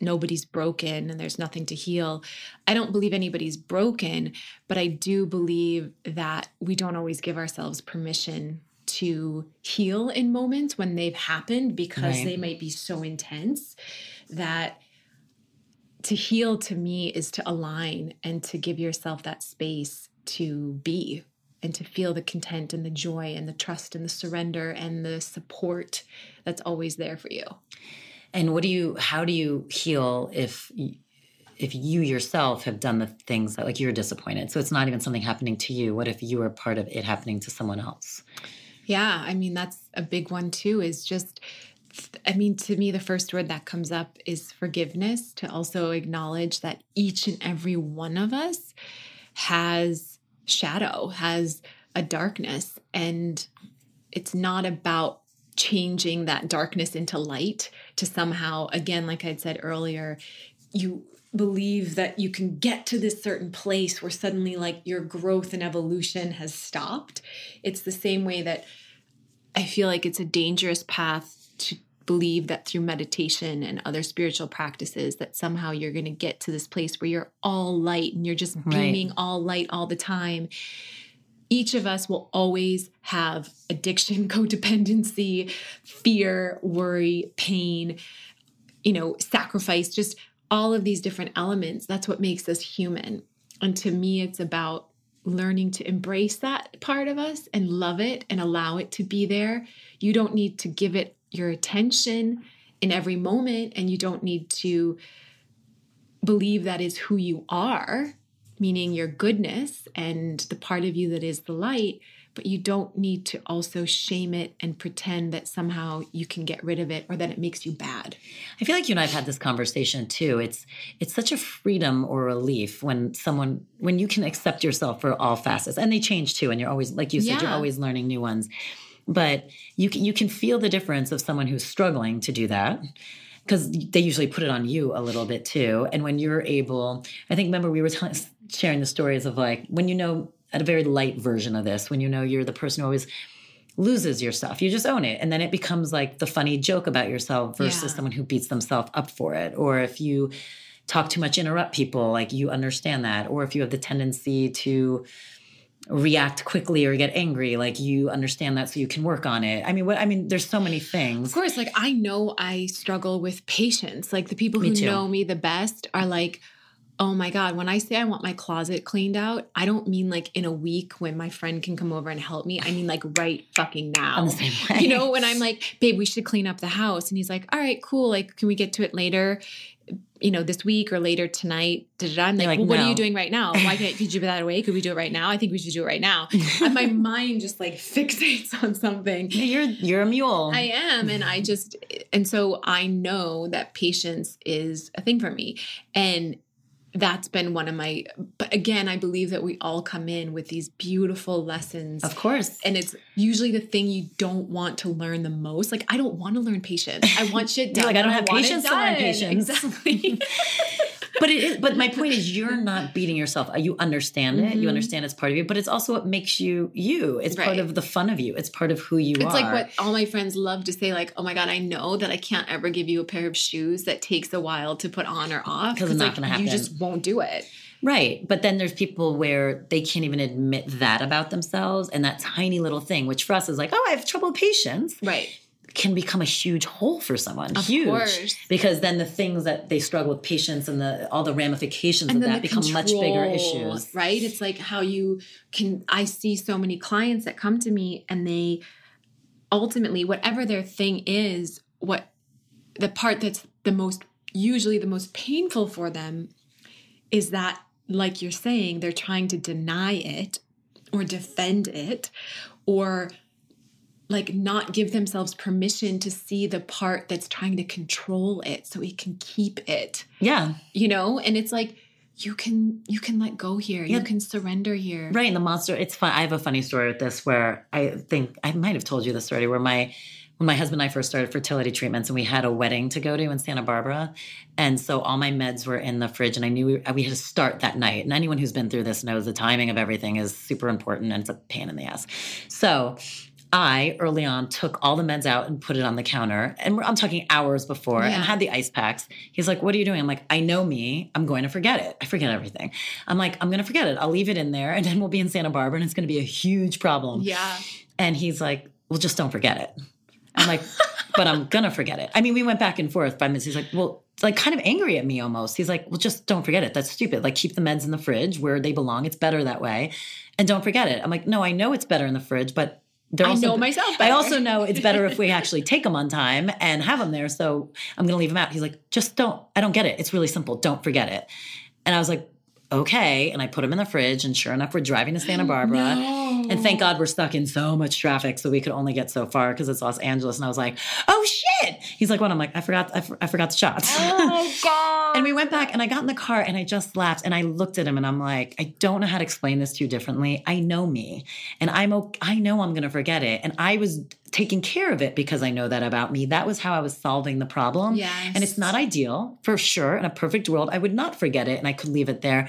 nobody's broken and there's nothing to heal i don't believe anybody's broken but i do believe that we don't always give ourselves permission to heal in moments when they've happened because right. they might be so intense that to heal to me is to align and to give yourself that space to be and to feel the content and the joy and the trust and the surrender and the support that's always there for you. And what do you how do you heal if if you yourself have done the things that like you're disappointed? So it's not even something happening to you. What if you are part of it happening to someone else? Yeah, I mean that's a big one too is just I mean, to me, the first word that comes up is forgiveness, to also acknowledge that each and every one of us has shadow, has a darkness. And it's not about changing that darkness into light to somehow, again, like I'd said earlier, you believe that you can get to this certain place where suddenly like your growth and evolution has stopped. It's the same way that I feel like it's a dangerous path to believe that through meditation and other spiritual practices that somehow you're going to get to this place where you're all light and you're just beaming right. all light all the time each of us will always have addiction codependency fear worry pain you know sacrifice just all of these different elements. That's what makes us human. And to me it's about learning to embrace that part of us and love it and allow it to be there. You don't need to give it your attention in every moment and you don't need to believe that is who you are, meaning your goodness and the part of you that is the light, but you don't need to also shame it and pretend that somehow you can get rid of it or that it makes you bad. I feel like you and I've had this conversation too. It's it's such a freedom or relief when someone when you can accept yourself for all facets and they change too and you're always like you said yeah. you're always learning new ones but you can, you can feel the difference of someone who's struggling to do that because they usually put it on you a little bit too. And when you're able, I think remember we were t- sharing the stories of like when you know at a very light version of this, when you know you're the person who always loses your stuff, you just own it, and then it becomes like the funny joke about yourself versus yeah. someone who beats themselves up for it. Or if you talk too much, interrupt people, like you understand that. Or if you have the tendency to react quickly or get angry like you understand that so you can work on it i mean what i mean there's so many things of course like i know i struggle with patience like the people who know me the best are like oh my god when i say i want my closet cleaned out i don't mean like in a week when my friend can come over and help me i mean like right fucking now the same way. you know when i'm like babe we should clean up the house and he's like all right cool like can we get to it later you know, this week or later tonight. I'm like, like, well, no. what are you doing right now? Why can't could you put that away? Could we do it right now? I think we should do it right now. and my mind just like fixates on something. You're you're a mule. I am, and I just and so I know that patience is a thing for me, and that's been one of my but again i believe that we all come in with these beautiful lessons. Of course. And it's usually the thing you don't want to learn the most. Like i don't want to learn patience. I want shit done like i don't have patience to learn patience. Exactly but it is, but my point is you're not beating yourself you understand it mm-hmm. you understand it's part of you but it's also what makes you you it's right. part of the fun of you it's part of who you it's are it's like what all my friends love to say like oh my god i know that i can't ever give you a pair of shoes that takes a while to put on or off because it's not going to happen you just won't do it Right. But then there's people where they can't even admit that about themselves. And that tiny little thing, which for us is like, oh, I have trouble patience. Right can become a huge hole for someone. Of huge. Course. Because then the things that they struggle with patience and the all the ramifications and of that become much bigger issues. Right? It's like how you can I see so many clients that come to me and they ultimately whatever their thing is, what the part that's the most usually the most painful for them is that like you're saying they're trying to deny it or defend it or like not give themselves permission to see the part that's trying to control it so it can keep it. Yeah. You know, and it's like you can you can let go here. Yeah. You can surrender here. Right. And the monster, it's fun. I have a funny story with this where I think I might have told you this already, where my when my husband and I first started fertility treatments and we had a wedding to go to in Santa Barbara. And so all my meds were in the fridge and I knew we, uh, we had to start that night. And anyone who's been through this knows the timing of everything is super important and it's a pain in the ass. So I early on took all the meds out and put it on the counter. And I'm talking hours before Yeah. and had the ice packs. He's like, What are you doing? I'm like, I know me. I'm going to forget it. I forget everything. I'm like, I'm going to forget it. I'll leave it in there and then we'll be in Santa Barbara and it's going to be a huge problem. Yeah. And he's like, Well, just don't forget it. I'm like, But I'm going to forget it. I mean, we went back and forth five minutes. He's like, Well, like kind of angry at me almost. He's like, Well, just don't forget it. That's stupid. Like, keep the meds in the fridge where they belong. It's better that way. And don't forget it. I'm like, No, I know it's better in the fridge, but I also, know myself I also know it's better if we actually take them on time and have them there. So I'm going to leave them out. He's like, just don't, I don't get it. It's really simple. Don't forget it. And I was like, okay. And I put them in the fridge. And sure enough, we're driving to Santa oh, Barbara. And thank God we're stuck in so much traffic. So we could only get so far because it's Los Angeles. And I was like, oh shit. He's like, what? I'm like, I forgot, I, for- I forgot the shots. Oh God. And we went back and I got in the car and I just laughed and I looked at him and I'm like, I don't know how to explain this to you differently. I know me and I'm okay. I know I'm going to forget it. And I was taking care of it because I know that about me. That was how I was solving the problem. Yes. And it's not ideal for sure. In a perfect world, I would not forget it and I could leave it there.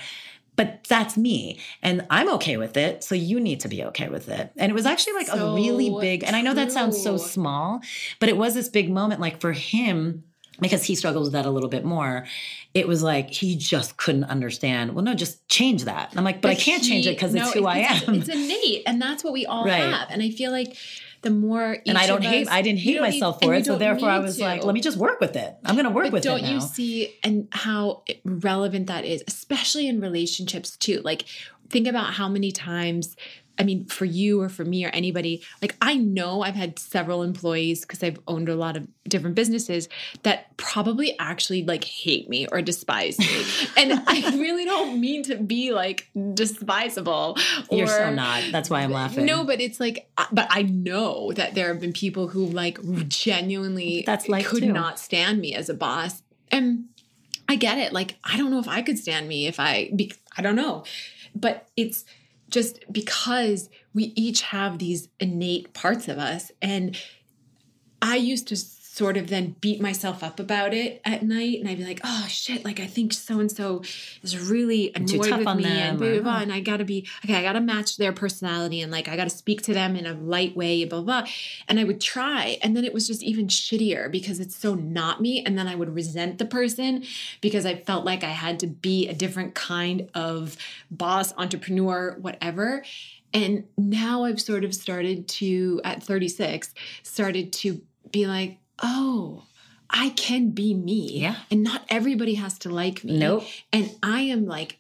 But that's me. And I'm okay with it. So you need to be okay with it. And it was actually like a really big, and I know that sounds so small, but it was this big moment like for him because he struggles with that a little bit more. It was like he just couldn't understand. Well, no, just change that. And I'm like, but, I can't change it because he- it's no, who I am. It's innate, and that's what we all Right. have. And I feel like the more and I don't hate. us- I didn't hate don't need- myself for it. So therefore, I was to. like, let me just work with it. I'm going to work but with don't it now. you see and how relevant that is especially in relationships too like think about how many times i mean for you or for me or anybody like i know i've had several employees because i've owned a lot of different businesses that probably actually like hate me or despise me and i really don't mean to be like despisable You're so not. That's why I'm laughing. no, but it's like, uh, but I know that there have been people who like genuinely That's like could too. not stand me as a boss, and I get it. Like, I don't know if I could stand me if I, be, I don't know, but it's just because we each have these innate parts of us, and I used to sort of then beat myself up about it at night and I'd be like, oh shit, like I think so and so is really annoyed with me and blah, blah, blah, and I gotta be okay, I gotta match their personality and like I gotta speak to them in a light way, blah blah. blah. And I would try, and then it was just even shittier because it's so not me. And then I would resent the person because I felt like I had to be a different kind of boss, entrepreneur, whatever. And now I've sort of started to, at 36, started to be like, oh, I can be me. Yeah. And not everybody has to like me. Nope. And I am like,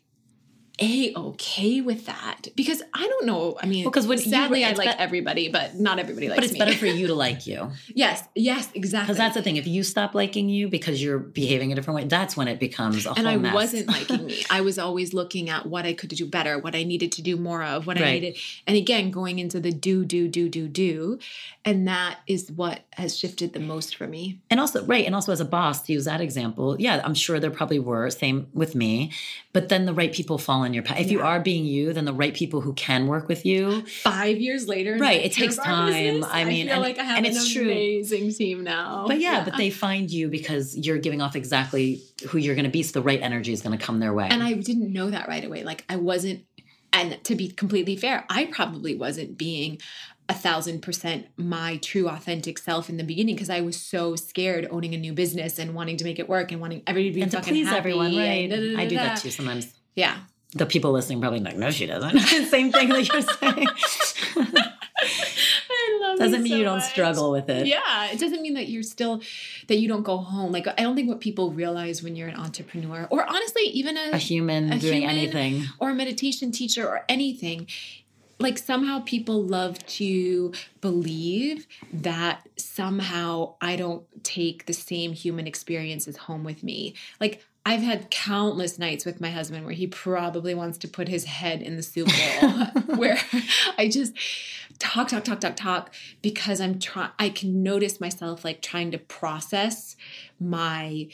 a okay with that because I don't know. I mean, Well, 'cause when you- sadly I like bet- everybody, but not everybody likes but it's me. better for you to like you. yes, yes, exactly. Because that's the thing. If you stop liking you because you're behaving a different way, that's when it becomes a and I mess. wasn't liking me. I was always looking at what I could do better, what I needed to do more of, what I needed. And again, going into the do, do, do, do, do. And that is what has shifted the most for me. And also, right. And also, as a boss, to use that example, yeah, I'm sure there probably were, same with me. But then the right people fall in your path. If you are being you, then the right people who can work with you. Five years later, Right, it takes time. I mean, feel and- like I have and an it's true. amazing team now. But yeah, but they find you because you're giving off exactly who you're going to be. So the right energy is going to come their way. And I didn't know that right away. Like I wasn't, and to be completely fair, I probably wasn't being a thousand percent my true authentic self in the beginning because I was so scared owning a new business and wanting to make it work and wanting everybody to be and to fucking please happy everyone, right? and da-da-da-da-da. I do that too sometimes. Yeah. The people listening probably like, no, she doesn't. Same thing that you're saying. I love Doesn't mean so you don't much. struggle with it. Yeah, it doesn't mean that you're still that you don't go home. Like I don't think what people realize when you're an entrepreneur, or honestly, even a, A human A doing human- anything. or a meditation teacher or anything, like somehow people love to believe that somehow I don't take the same human experiences home with me. Like I've had countless nights with my husband where he probably wants to put his head in the soup bowl, where I just talk, talk, talk, talk, talk because I'm trying. I can notice myself like trying to process my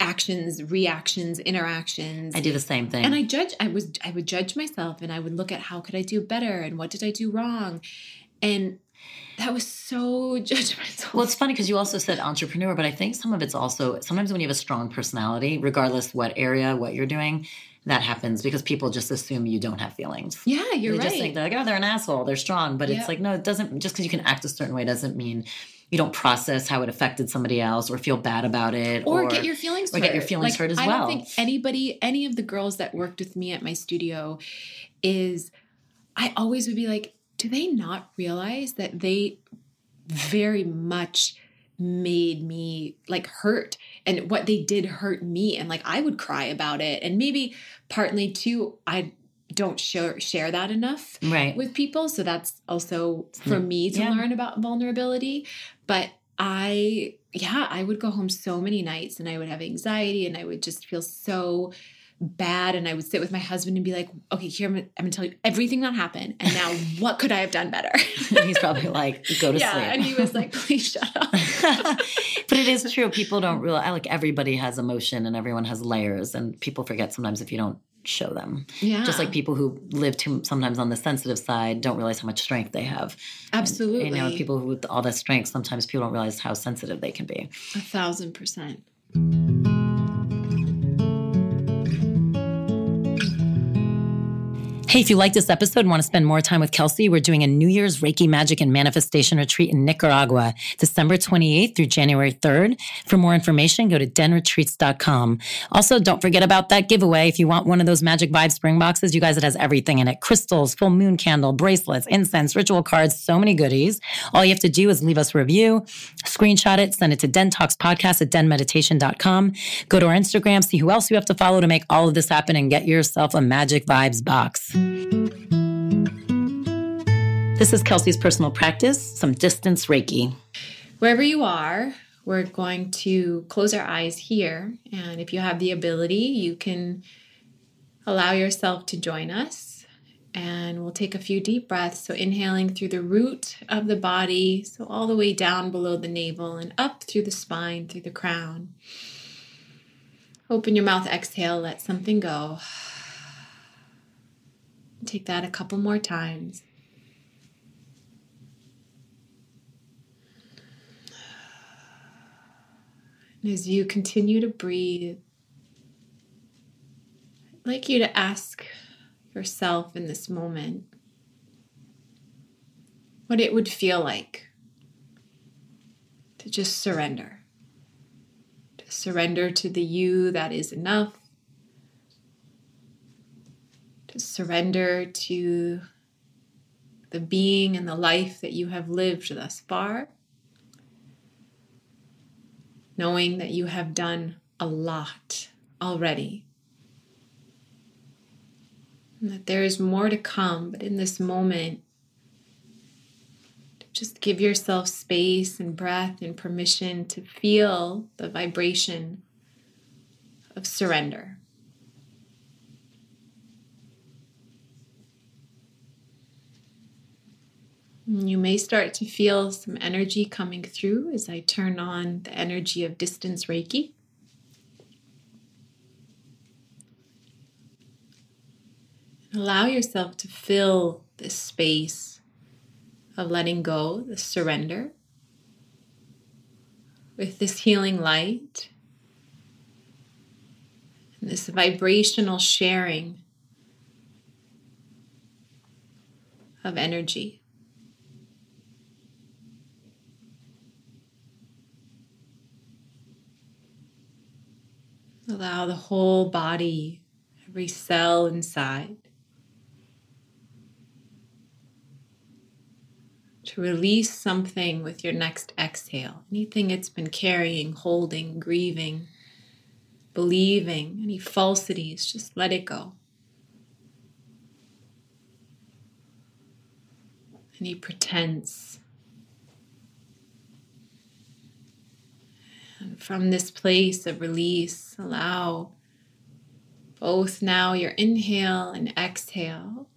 actions, reactions, interactions. I do the same thing. And I judge I was I would judge myself and I would look at how could I do better and what did I do wrong? And that was so judgmental. Well, it's funny because you also said entrepreneur, but I think some of it's also sometimes when you have a strong personality, regardless what area, what you're doing, that happens because people just assume you don't have feelings. Yeah, you're they right. just think they're like, oh, they're an asshole, they're strong. But Yeah. it's like, no, it doesn't just because you can act a certain way doesn't mean you don't process how it affected somebody else or feel bad about it. or, get your feelings or hurt. get your feelings hurt as I well. don't think anybody, any of the girls that worked with me at my studio, is I always would be like, do they not realize that they very much made me like hurt and what they did hurt me and like I would cry about it and maybe partly too I don't share share that enough right. with people. So that's also for hmm. me to Yeah. learn about vulnerability. But I, yeah, I would go home so many nights and I would have anxiety and I would just feel so bad. And I would sit with my husband and be like, okay, here, I'm gonna, I'm gonna tell you everything that happened. And now what could I have done better? He's probably like, go to yeah. sleep. And he was like, please shut up. but it is true. People don't realize like everybody has emotion and everyone has layers, and people forget sometimes if you don't show them. Yeah. Just like people who live too sometimes on the sensitive side don't realize how much strength they have. Absolutely. You know, people with all that strength, sometimes people don't realize how sensitive they can be. A thousand percent. Hey, if you like this episode and want to spend more time with Kelsey, we're doing a New Year's Reiki Magic and Manifestation Retreat in Nicaragua, December 28th through January 3rd. For more information, go to denretreats.com. Also, don't forget about that giveaway. If you want one of those Magic Vibe spring boxes, you guys, it has everything in it crystals, full moon candle, bracelets, incense, ritual cards, so many goodies. All you have to do is leave us a review, screenshot it, send it to dentalkspodcast at denmeditation.com. Go to our Instagram, see who else you have to follow to make all of this happen, and get yourself a Magic Vibes box. This is Kelsey's personal practice, some distance Reiki. Wherever you are, we're going to close our eyes here. And if you have the ability, you can allow yourself to join us. And we'll take a few deep breaths. So, inhaling through the root of the body, so all the way down below the navel and up through the spine, through the crown. Open your mouth, exhale, let something go. Take that a couple more times. And as you continue to breathe, I'd like you to ask yourself in this moment what it would feel like to just surrender. To surrender to the you that is enough. To surrender to the being and the life that you have lived thus far knowing that you have done a lot already. And that there is more to come, but in this moment, just give yourself space and breath and permission to feel the vibration of surrender. You may start to feel some energy coming through as I turn on the energy of distance Reiki. Allow yourself to fill this space of letting go, the surrender, with this healing light and this vibrational sharing of energy. Allow the whole body, every cell inside, to release something with your next exhale. Anything it's been carrying, holding, grieving, believing, any falsities, just let it go. Any pretense. From this place of release, allow both now your inhale and exhale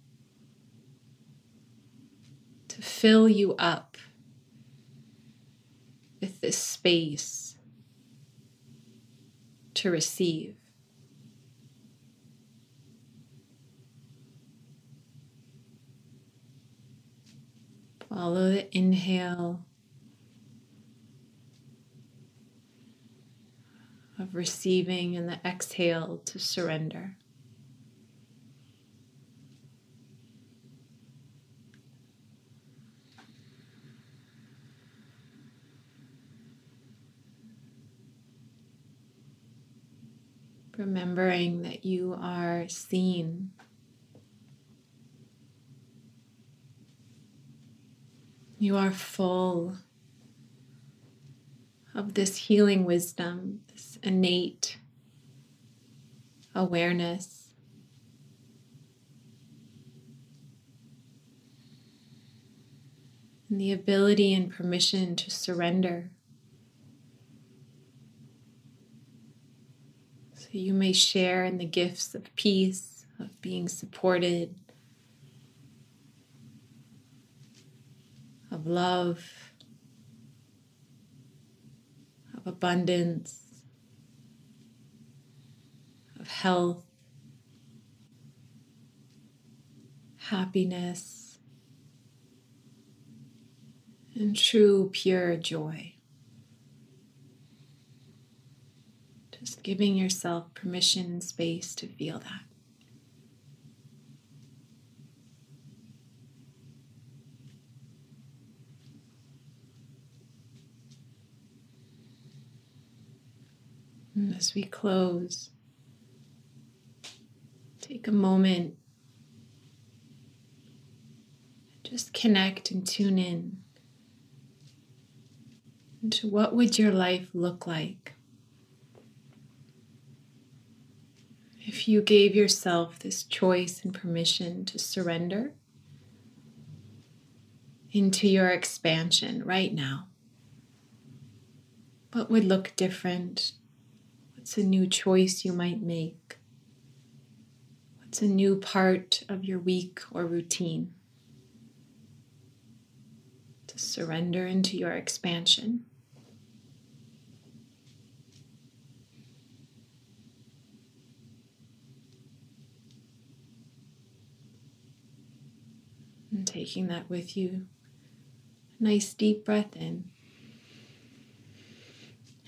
to fill you up with this space to receive. Follow the inhale of receiving and the exhale to surrender. Remembering that you are seen You are full of this healing wisdom, innate awareness. And the ability and permission to surrender. So you may share in the gifts of peace, of being supported, of love, of abundance, health, happiness, and true, pure joy. Just giving yourself permission and space to feel that. As we close, take a moment, just connect and tune in into what would your life look like if you gave yourself this choice and permission to surrender into your expansion right now. What would look different What's a new choice you might make? What's a new part of your week or routine? To surrender into your expansion. And taking that with you. A nice deep breath in.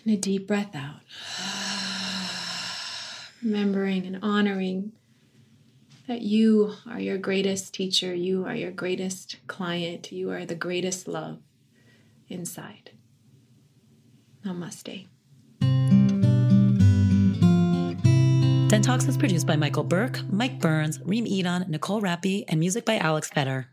And a deep breath out remembering and honoring that you are your greatest teacher, you are your greatest client, you are the greatest love inside. Namaste. Den Talks is produced by Michael Burke, Mike Burns, Reem Edon, Nicole Rappi, and music by Alex Fetter.